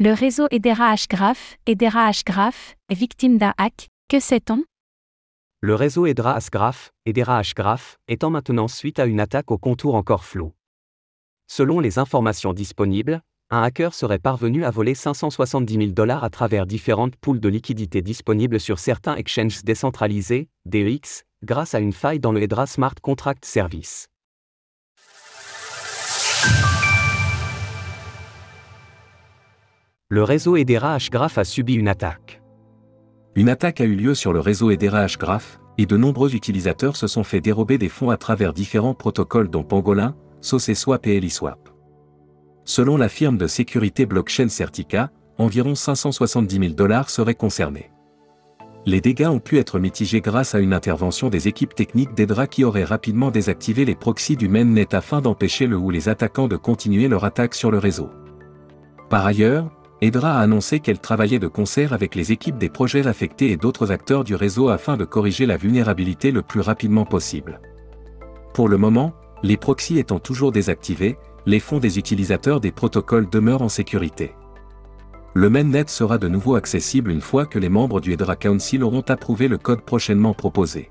Le réseau Edera Hgraph, Edera Hgraph, est victime d'un hack, que sait-on? Le réseau Edra Hgraph, Edera Hgraph, est en maintenance suite à une attaque au contour encore flou. Selon les informations disponibles, un hacker serait parvenu à voler 570 000 dollars à travers différentes poules de liquidités disponibles sur certains exchanges décentralisés, DEX, grâce à une faille dans le Edra Smart Contract Service. Le réseau Edera Hgraph a subi une attaque. Une attaque a eu lieu sur le réseau Edera Hgraph, et de nombreux utilisateurs se sont fait dérober des fonds à travers différents protocoles dont Pangolin, SauceSwap et Eliswap. Selon la firme de sécurité blockchain Certica, environ 570 000 dollars seraient concernés. Les dégâts ont pu être mitigés grâce à une intervention des équipes techniques d'Edra qui auraient rapidement désactivé les proxys du mainnet afin d'empêcher le ou les attaquants de continuer leur attaque sur le réseau. Par ailleurs, Edra a annoncé qu'elle travaillait de concert avec les équipes des projets affectés et d'autres acteurs du réseau afin de corriger la vulnérabilité le plus rapidement possible. Pour le moment, les proxys étant toujours désactivés, les fonds des utilisateurs des protocoles demeurent en sécurité. Le mainnet sera de nouveau accessible une fois que les membres du Edra Council auront approuvé le code prochainement proposé.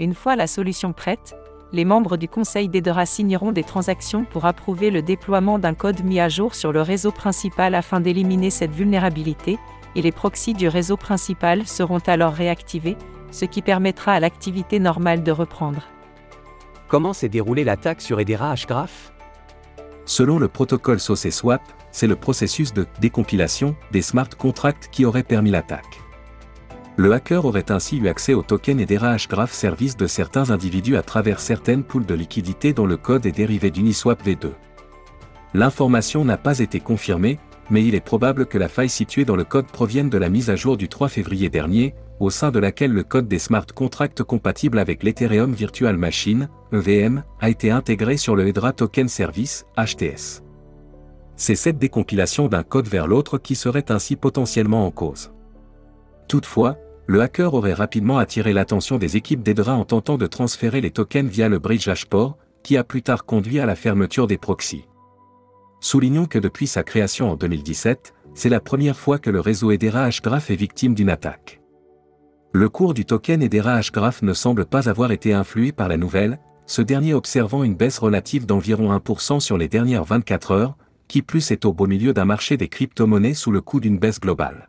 Une fois la solution prête, les membres du conseil d'Edera signeront des transactions pour approuver le déploiement d'un code mis à jour sur le réseau principal afin d'éliminer cette vulnérabilité, et les proxys du réseau principal seront alors réactivés, ce qui permettra à l'activité normale de reprendre. Comment s'est déroulée l'attaque sur Edera Hgraph Selon le protocole SauceSwap, c'est le processus de décompilation des smart contracts qui aurait permis l'attaque le hacker aurait ainsi eu accès au token Edera Hgraph service de certains individus à travers certaines poules de liquidités dont le code est dérivé d'Uniswap V2. L'information n'a pas été confirmée, mais il est probable que la faille située dans le code provienne de la mise à jour du 3 février dernier, au sein de laquelle le code des smart contracts compatibles avec l'Ethereum Virtual Machine, EVM, a été intégré sur le Hedra Token Service, HTS. C'est cette décompilation d'un code vers l'autre qui serait ainsi potentiellement en cause. Toutefois, le hacker aurait rapidement attiré l'attention des équipes d'Edra en tentant de transférer les tokens via le bridge hashport, qui a plus tard conduit à la fermeture des proxys. Soulignons que depuis sa création en 2017, c'est la première fois que le réseau Edera Hgraph est victime d'une attaque. Le cours du token Edera Hgraph ne semble pas avoir été influé par la nouvelle, ce dernier observant une baisse relative d'environ 1% sur les dernières 24 heures, qui plus est au beau milieu d'un marché des crypto-monnaies sous le coup d'une baisse globale.